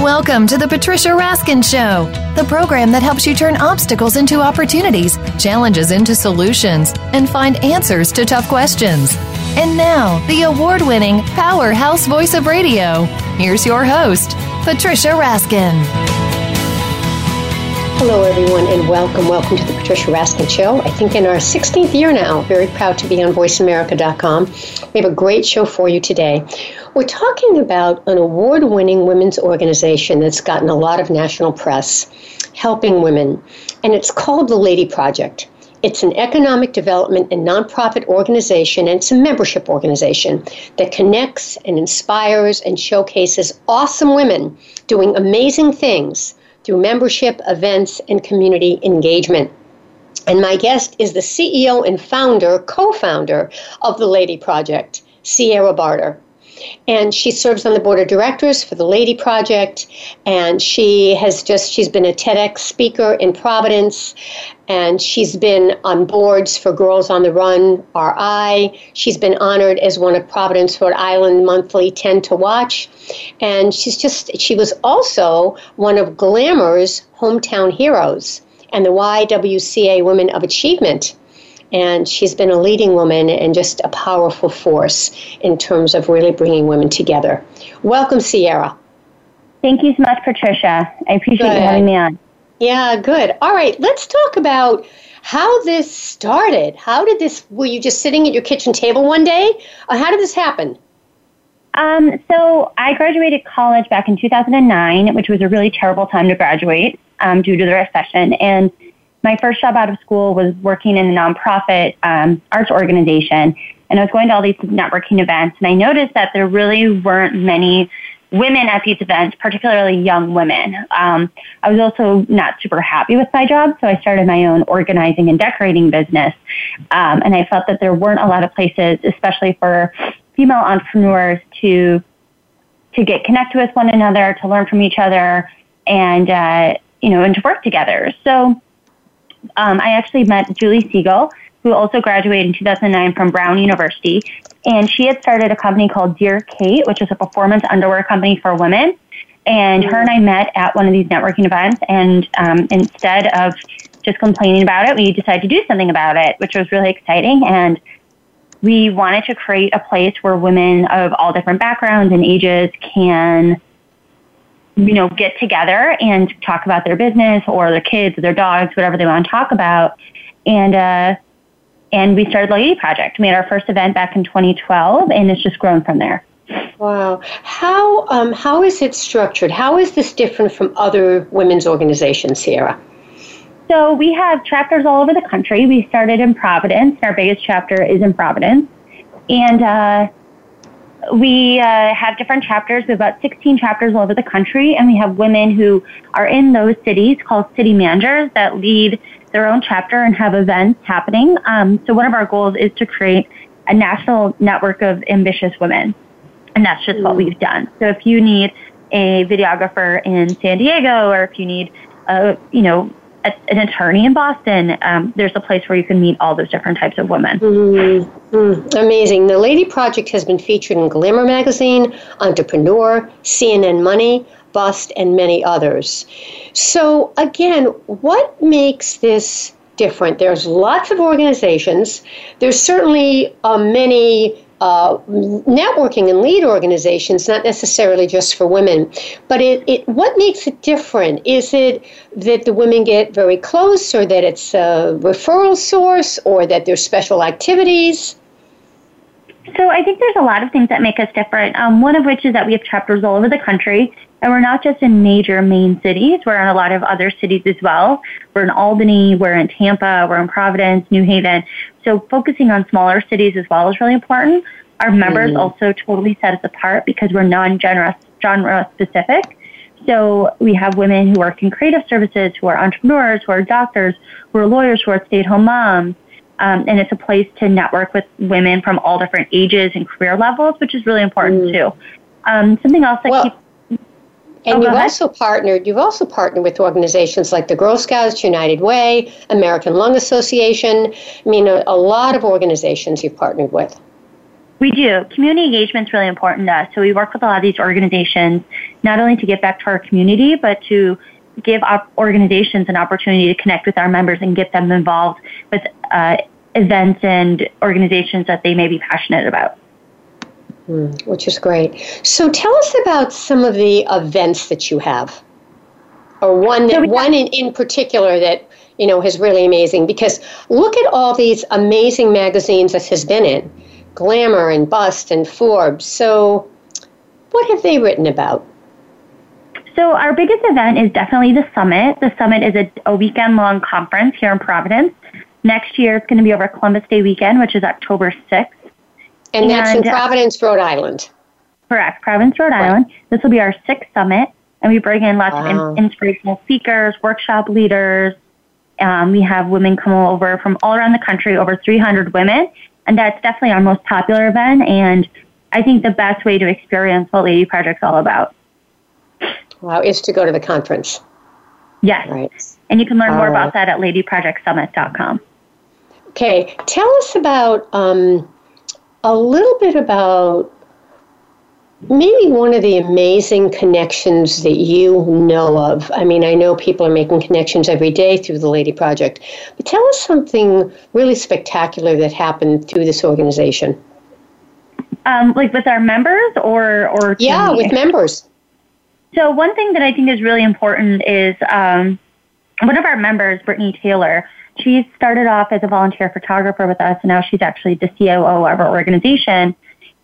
Welcome to the Patricia Raskin Show, the program that helps you turn obstacles into opportunities, challenges into solutions, and find answers to tough questions. And now, the award winning powerhouse voice of radio. Here's your host, Patricia Raskin. Hello, everyone, and welcome. Welcome to the Patricia Raskin Show. I think in our 16th year now, very proud to be on VoiceAmerica.com. We have a great show for you today. We're talking about an award winning women's organization that's gotten a lot of national press helping women, and it's called the Lady Project. It's an economic development and nonprofit organization, and it's a membership organization that connects and inspires and showcases awesome women doing amazing things through membership, events, and community engagement. And my guest is the CEO and founder, co founder of the Lady Project, Sierra Barter and she serves on the board of directors for the Lady Project. And she has just, she's been a TEDx speaker in Providence, and she's been on boards for Girls on the Run RI. She's been honored as one of Providence, Rhode Island Monthly 10 to Watch. And she's just, she was also one of Glamour's hometown heroes and the YWCA Women of Achievement and she's been a leading woman and just a powerful force in terms of really bringing women together. Welcome, Sierra. Thank you so much, Patricia. I appreciate good. you having me on. Yeah, good. All right, let's talk about how this started. How did this, were you just sitting at your kitchen table one day? Or how did this happen? Um, so I graduated college back in 2009, which was a really terrible time to graduate um, due to the recession. And my first job out of school was working in a nonprofit um, arts organization, and I was going to all these networking events, and I noticed that there really weren't many women at these events, particularly young women. Um, I was also not super happy with my job, so I started my own organizing and decorating business, um, and I felt that there weren't a lot of places, especially for female entrepreneurs, to to get connected with one another, to learn from each other, and uh, you know, and to work together. So um, I actually met Julie Sygiel, who also graduated in 2009 from Brown University. And she had started a company called Dear Kate, which is a performance underwear company for women. And her and I met at one of these networking events. And um, instead of just complaining about it, we decided to do something about it, which was really exciting. And we wanted to create a place where women of all different backgrounds and ages can you know, get together and talk about their business or their kids or their dogs, whatever they want to talk about. And, uh, and we started the Lady Project. We had our first event back in 2012, and it's just grown from there. Wow. How, um, how is it structured? How is this different from other women's organizations, Sierra? So we have chapters all over the country. We started in Providence. And our biggest chapter is in Providence. And uh, we uh, have different chapters. We have about 16 chapters all over the country, and we have women who are in those cities called city managers that lead their own chapter and have events happening. Um, so one of our goals is to create a national network of ambitious women, and that's just mm. what we've done. So if you need a videographer in San Diego, or if you need a you know an attorney in Boston, um, there's a place where you can meet all those different types of women. Mm-hmm. Amazing. The Lady Project has been featured in Glamour Magazine, Entrepreneur, CNN Money, Bust, and many others. So, again, what makes this different? There's lots of organizations. There's certainly uh, many uh, networking and lead organizations, not necessarily just for women. But it, it, what makes it different? Is it that the women get very close, or that it's a referral source, or that there's special activities? So I think there's a lot of things that make us different. Um, one of which is that we have chapters all over the country, And we're not just in major main cities, we're in a lot of other cities as well. We're in Albany, we're in Tampa, we're in Providence, New Haven. So focusing on smaller cities as well is really important. Our members mm-hmm. also totally set us apart because we're non-genre genre specific. So we have women who work in creative services, who are entrepreneurs, who are doctors, who are lawyers, who are stay-at-home moms. Um, and it's a place to network with women from all different ages and career levels, which is really important mm. too. Um, something else that well, keeps and oh, you've also partnered. You've also partnered with organizations like the Girl Scouts, United Way, American Lung Association. I mean, a, a lot of organizations you've partnered with. We do. Community engagement is really important to us. So we work with a lot of these organizations, not only to give back to our community, but to give organizations an opportunity to connect with our members and get them involved with uh, events and organizations that they may be passionate about. Mm, which is great. So tell us about some of the events that you have, or one that, one in, in particular that you know is really amazing. Because look at all these amazing magazines this has been in, Glamour and Bust and Forbes. So, what have they written about? So our biggest event is definitely the summit. The summit is a, a weekend long conference here in Providence. Next year it's going to be over Columbus Day weekend, which is October 6th. And, and that's in Providence, Rhode Island. Correct, Providence, Rhode right. Island. This will be our sixth summit, and we bring in lots wow. of in- inspirational speakers, workshop leaders. Um, we have women come over from all around the country, over 300 women, and that's definitely our most popular event. And I think the best way to experience what Lady Project's all about. Wow, is to go to the conference. Yes. Right. And you can learn more about that at ladyprojectsummit.com. Okay, tell us about um, a little bit about maybe one of the amazing connections that you know of. I mean, I know people are making connections every day through the Lady Project, but tell us something really spectacular that happened through this organization. Um, like with our members or or yeah, with members. So one thing that I think is really important is um, one of our members, Brittany Taylor. She started off as a volunteer photographer with us, and now she's actually the COO of our organization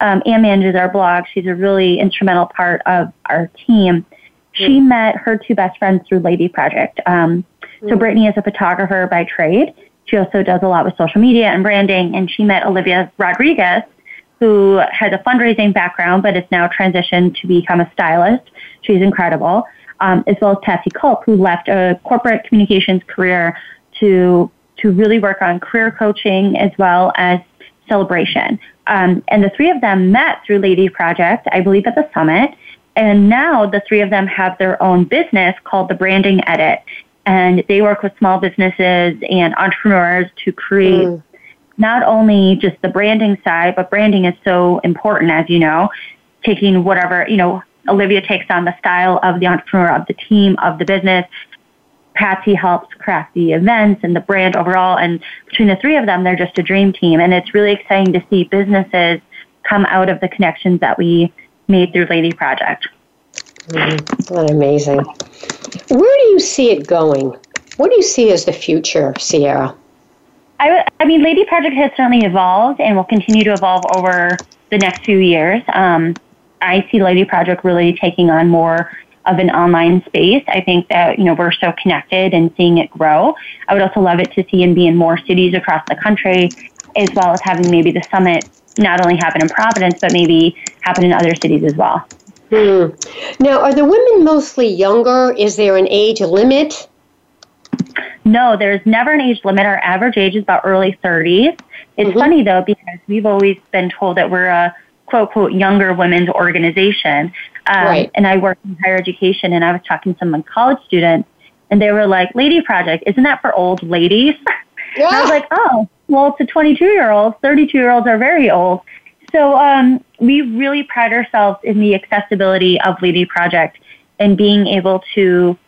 um, and manages our blog. She's a really instrumental part of our team. She mm. met her two best friends through Lady Project. Um, mm. So Brittany is a photographer by trade. She also does a lot with social media and branding, and she met Olivia Rodriguez, who has a fundraising background but has now transitioned to become a stylist. She's incredible. Um, as well as Tassie Culp, who left a corporate communications career to to really work on career coaching as well as celebration. Um, and the three of them met through Lady Project, I believe, at the summit. And now the three of them have their own business called the Branding Edit. And they work with small businesses and entrepreneurs to create mm. not only just the branding side, but branding is so important, as you know, taking whatever, you know, Olivia takes on the style of the entrepreneur, of the team, of the business, Patsy helps craft the events and the brand overall. And between the three of them, they're just a dream team. And it's really exciting to see businesses come out of the connections that we made through Lady Project. Mm, amazing. Where do you see it going? What do you see as the future, Sierra? I, I mean, Lady Project has certainly evolved and will continue to evolve over the next few years. Um, I see Lady Project really taking on more of an online space. I think that, you know, we're so connected and seeing it grow. I would also love it to see and be in more cities across the country, as well as having maybe the summit not only happen in Providence, but maybe happen in other cities as well. Hmm. Now, are the women mostly younger? Is there an age limit? No, there's never an age limit. Our average age is about early 30s. It's mm-hmm. funny though because we've always been told that we're a quote quote younger women's organization. Um, right. And I work in higher education, and I was talking to some college students, and they were like, "Lady Project, isn't that for old ladies?" Yeah. I was like, "Oh, well, to 22 year olds, 32 year olds are very old." So um, we really pride ourselves in the accessibility of Lady Project and being able to,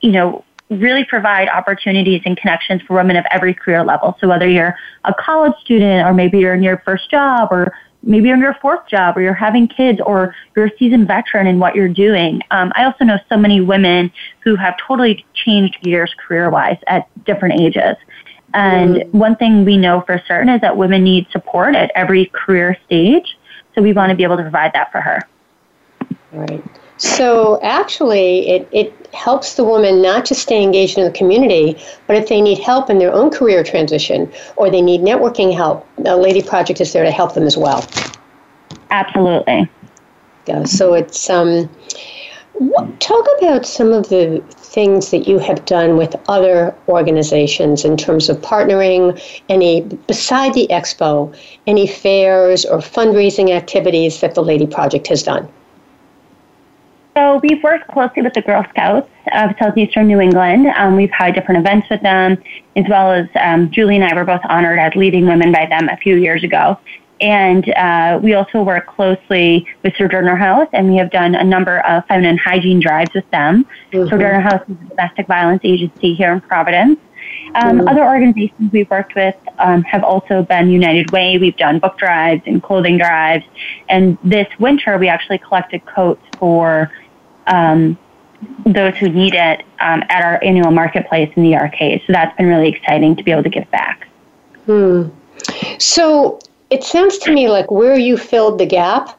you know, really provide opportunities and connections for women of every career level. So whether you're a college student or maybe you're in your first job or maybe you're in your fourth job or you're having kids or you're a seasoned veteran in what you're doing. Um, I also know so many women who have totally changed gears career wise at different ages. And mm. one thing we know for certain is that women need support at every career stage. So we want to be able to provide that for her. Right. So actually, it, it helps the woman not just stay engaged in the community, but if they need help in their own career transition or they need networking help, the Lady Project is there to help them as well. Absolutely. Yeah, so it's um, talk about some of the things that you have done with other organizations in terms of partnering. Any beside the expo, any fairs or fundraising activities that the Lady Project has done. So we've worked closely with the Girl Scouts of Southeastern New England. Um, we've had different events with them, as well as um, Julie and I were both honored as leading women by them a few years ago. And uh, we also work closely with Sojourner House, and we have done a number of feminine hygiene drives with them. Mm-hmm. Sojourner House is a domestic violence agency here in Providence. Um, mm-hmm. Other organizations we've worked with um, have also been United Way. We've done book drives and clothing drives. And this winter, we actually collected coats for um, those who need it um, at our annual marketplace in the arcade. So that's been really exciting to be able to give back. Hmm. So it sounds to me like where you filled the gap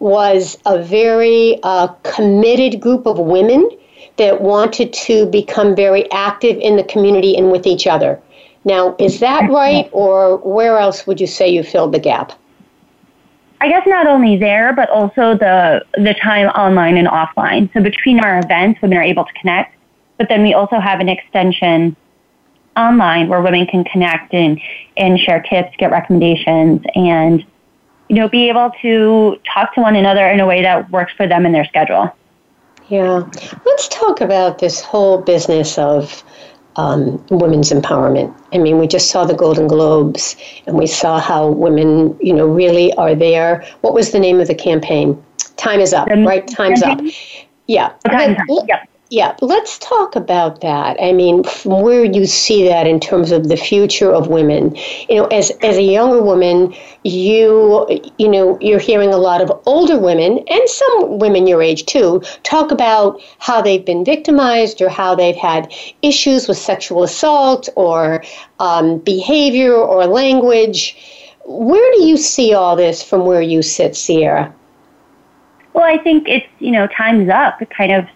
was a very uh, committed group of women that wanted to become very active in the community and with each other. Now, is that right, or where else would you say you filled the gap? I guess not only there, but also the the time online and offline. So between our events, women are able to connect, but then we also have an extension online where women can connect and and share tips, get recommendations, and you know be able to talk to one another in a way that works for them and their schedule. Yeah, let's talk about this whole business of um, women's empowerment. I mean, we just saw the Golden Globes, and we saw how women, you know, really are there. What was the name of the campaign? Time is up, right? Time's up. Yeah. Time's up. Yep. Yeah, let's talk about that. I mean, from where you see that in terms of the future of women. You know, as as a younger woman, you you know, you're hearing a lot of older women and some women your age too talk about how they've been victimized or how they've had issues with sexual assault or um, behavior or language. Where do you see all this from where you sit, Sierra? Well, I think it's you know time's up. Kind of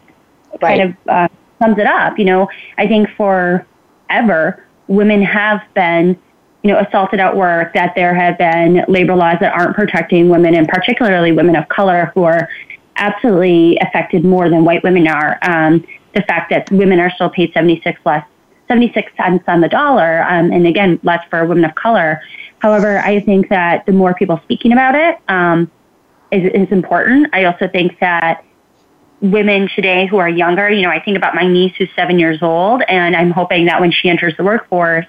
right. kind of uh, sums it up. You know, I think forever women have been, you know, assaulted at work. That there have been labor laws that aren't protecting women, and particularly women of color, who are absolutely affected more than white women are. Um, the fact that women are still paid 76 less 76 cents on the dollar, um, and again, less for women of color. However, I think that the more people speaking about it um, is, is important. I also think that women today who are younger. You know, I think about my niece who's seven years old, and I'm hoping that when she enters the workforce,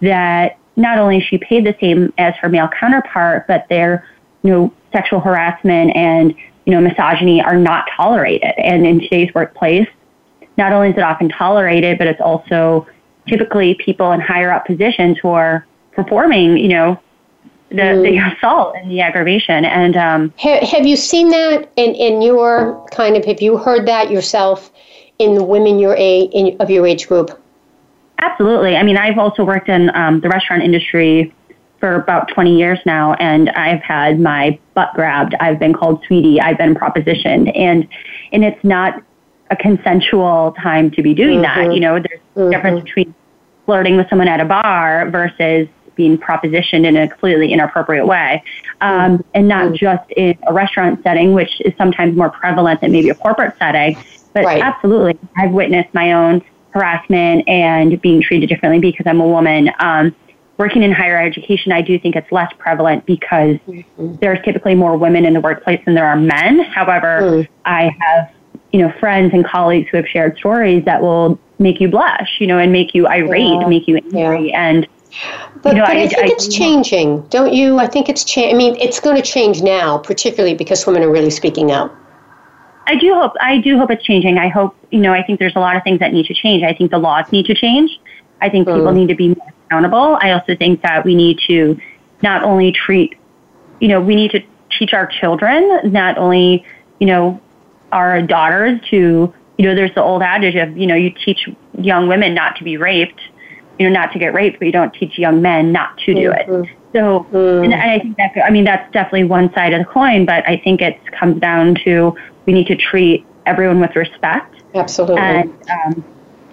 that not only is she paid the same as her male counterpart, but their, you know, sexual harassment and, you know, misogyny are not tolerated. And in today's workplace, not only is it often tolerated, but it's also typically people in higher up positions who are performing, you know, the, mm. the assault and the aggravation. And um, have, have you seen that in, in your kind of, have you heard that yourself in the women your age, in, of your age group? Absolutely. I mean, I've also worked in um, the restaurant industry for about 20 years now, and I've had my butt grabbed. I've been called sweetie. I've been propositioned, and and it's not a consensual time to be doing mm-hmm. that. You know, there's mm-hmm. a difference between flirting with someone at a bar versus being propositioned in a completely inappropriate way. Um, and not mm-hmm. just in a restaurant setting, which is sometimes more prevalent than maybe a corporate setting. But right. absolutely, I've witnessed my own harassment and being treated differently because I'm a woman. Um, working in higher education, I do think it's less prevalent because mm-hmm. there's typically more women in the workplace than there are men. However, mm. I have, you know, friends and colleagues who have shared stories that will make you blush, you know, and make you irate, yeah. make you angry. Yeah. And but, you know, but I, I, think I, it's changing, don't you? I think it's cha- I mean, it's going to change now, particularly because women are really speaking out. I do hope. I do hope it's changing. I hope you know. I think there's a lot of things that need to change. I think the laws need to change. I think mm. people need to be more accountable. I also think that we need to not only treat, you know, we need to teach our children, not only you know, our daughters to, you know, there's the old adage of, you know, you teach young women not to be raped you know, not to get raped, but you don't teach young men not to do mm-hmm. it. So, mm. and, and I think that, I mean, that's definitely one side of the coin, but I think it comes down to we need to treat everyone with respect. Absolutely. And, um,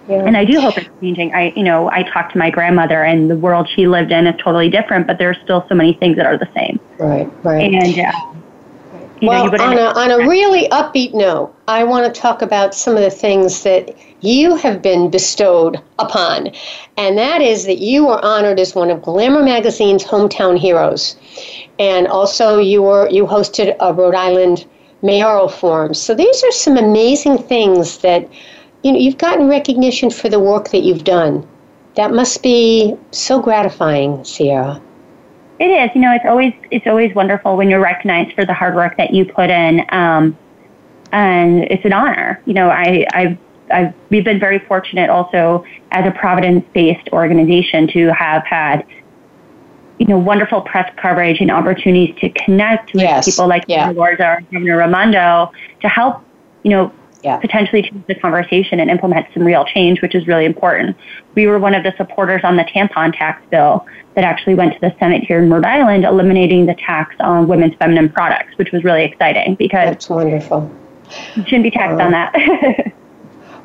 yeah. and I do hope it's changing. I, you know, I talked to my grandmother, and the world she lived in is totally different, but there's still so many things that are the same. Right, right. And uh, well, know, on, a, on a really upbeat note, I want to talk about some of the things that you have been bestowed upon, and that is that you were honored as one of Glamour Magazine's hometown heroes, and also you were you hosted a Rhode Island mayoral forum. So these are some amazing things that you know you've gotten recognition for the work that you've done. That must be so gratifying, Sierra. It is. You know, it's always it's always wonderful when you're recognized for the hard work that you put in, um, and it's an honor. You know, I I've, I've we've been very fortunate also as a Providence-based organization to have had you know wonderful press coverage and opportunities to connect with yes. people like yeah. Governor or Governor Raimondo to help you know yeah. potentially change the conversation and implement some real change, which is really important. We were one of the supporters on the tampon tax bill that actually went to the Senate here in Rhode Island, eliminating the tax on women's feminine products, which was really exciting because that's wonderful. You shouldn't be taxed uh, on that.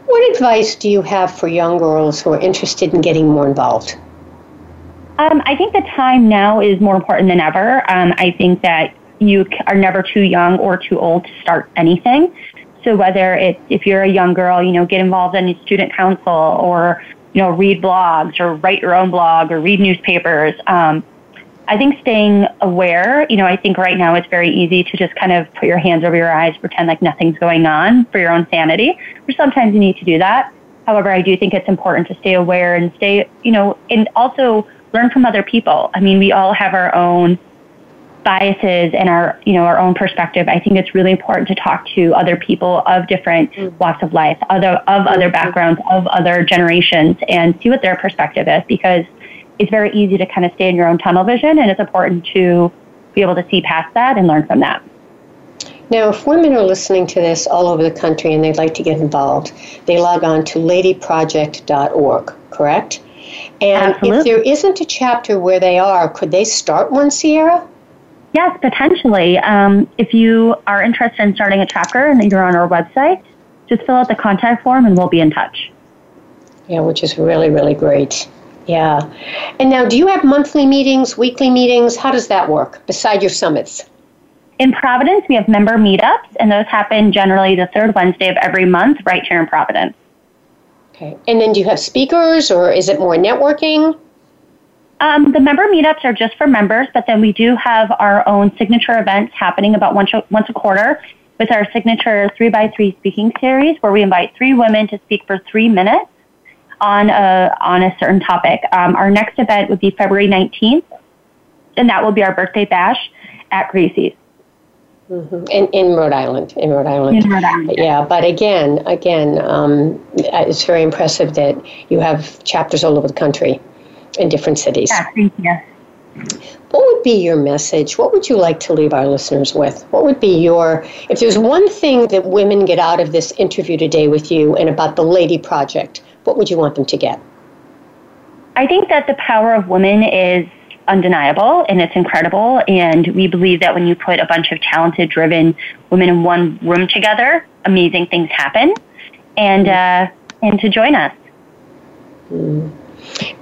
what advice do you have for young girls who are interested in getting more involved? Um, I think the time now is more important than ever. Um, I think that you are never too young or too old to start anything. So whether it's if you're a young girl, you know, get involved in student council or you know read blogs or write your own blog or read newspapers. Um, I think staying aware, you know, I think right now it's very easy to just kind of put your hands over your eyes, pretend like nothing's going on for your own sanity, or sometimes you need to do that. However, I do think it's important to stay aware and stay, you know, and also learn from other people. I mean, we all have our own biases and our you know our own perspective i think it's really important to talk to other people of different mm-hmm. walks of life other of other backgrounds of other generations and see what their perspective is because it's very easy to kind of stay in your own tunnel vision and it's important to be able to see past that and learn from that now, if women are listening to this all over the country and they'd like to get involved, they log on to ladyproject.org, correct? And Absolutely. if there isn't a chapter where they are, could they start one, Sierra? Yes, potentially. Um, if you are interested in starting a chapter and you're on our website, just fill out the contact form and we'll be in touch. Yeah, which is really, really great. Yeah. And now, do you have monthly meetings, weekly meetings? How does that work beside your summits? In Providence, we have member meetups, and those happen generally the third Wednesday of every month right here in Providence. Okay. And then do you have speakers, or is it more networking? Um, the member meetups are just for members, but then we do have our own signature events happening about once, once a quarter with our signature 3x3 speaking series where we invite three women to speak for three minutes on a, on a certain topic. Um, our next event would be February 19th, and that will be our birthday bash at Gracie's. Mm-hmm. In, in Rhode Island, in Rhode Island. In Rhode Island. Yeah, but again, again, um, it's very impressive that you have chapters all over the country in different cities. Yeah, thank you. What would be your message? What would you like to leave our listeners with? What would be your, if there's one thing that women get out of this interview today with you and about the Lady Project, what would you want them to get? I think that the power of women is undeniable and it's incredible. And we believe that when you put a bunch of talented, driven women in one room together, amazing things happen. And, uh, and to join us. Mm.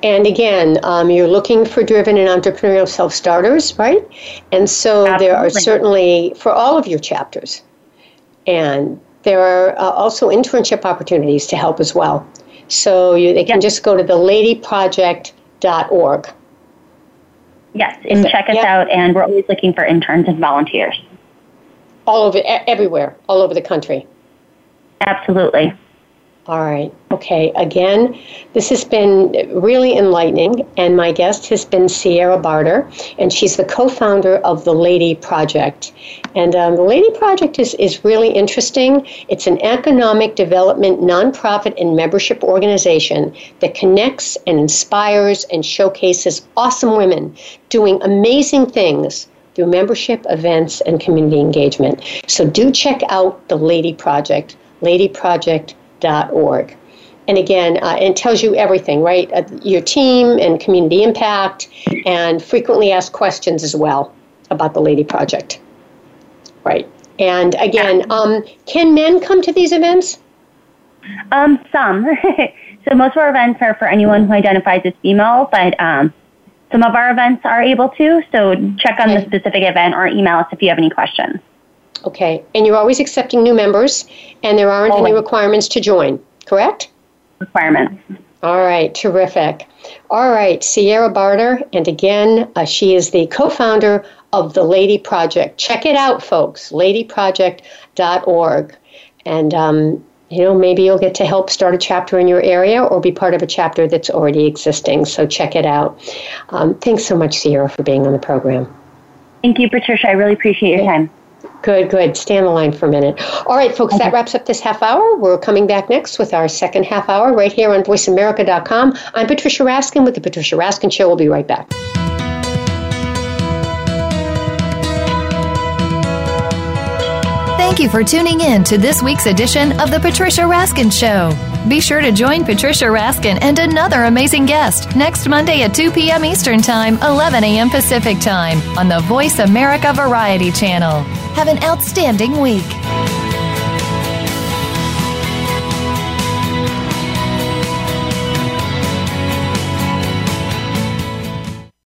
And again, um, you're looking for driven and entrepreneurial self starters, right? And so Absolutely. there are certainly for all of your chapters. And there are uh, also internship opportunities to help as well. So you, they can just go to the ladyproject.org. Yes, and check us out. And we're always looking for interns and volunteers. All over, everywhere, all over the country. Absolutely. All right. Okay. Again, this has been really enlightening, and my guest has been Sierra Barter, and she's the co-founder of the Lady Project. And um, the Lady Project is, is really interesting. It's an economic development nonprofit and membership organization that connects and inspires and showcases awesome women doing amazing things through membership, events, and community engagement. So do check out the Lady Project, Lady Project org. And again, uh, it tells you everything, right? Uh, your team and community impact, and frequently asked questions as well about the Lady Project. Right. And again, um, can men come to these events? Um, some. so most of our events are for anyone who identifies as female, but um, some of our events are able to. So check on the specific event or email us if you have any questions. Okay. And you're always accepting new members, and there aren't always. any requirements to join, correct? Requirements. All right, terrific. All right, Sierra Barter, and again, uh, she is the co founder of the Lady Project. Check it out, folks, ladyproject.org. And, um, you know, maybe you'll get to help start a chapter in your area or be part of a chapter that's already existing. So check it out. Um, thanks so much, Sierra, for being on the program. Thank you, Patricia. I really appreciate your time. Good, good. Stay on the line for a minute. All right, folks, okay. that wraps up this half hour. We're coming back next with our second half hour right here on voiceamerica.com. I'm Patricia Raskin with The Patricia Raskin Show. We'll be right back. Thank you for tuning in to this week's edition of The Patricia Raskin Show. Be sure to join Patricia Raskin and another amazing guest next Monday at 2 p.m. Eastern Time, 11 a.m. Pacific Time on the Voice America Variety Channel. Have an outstanding week.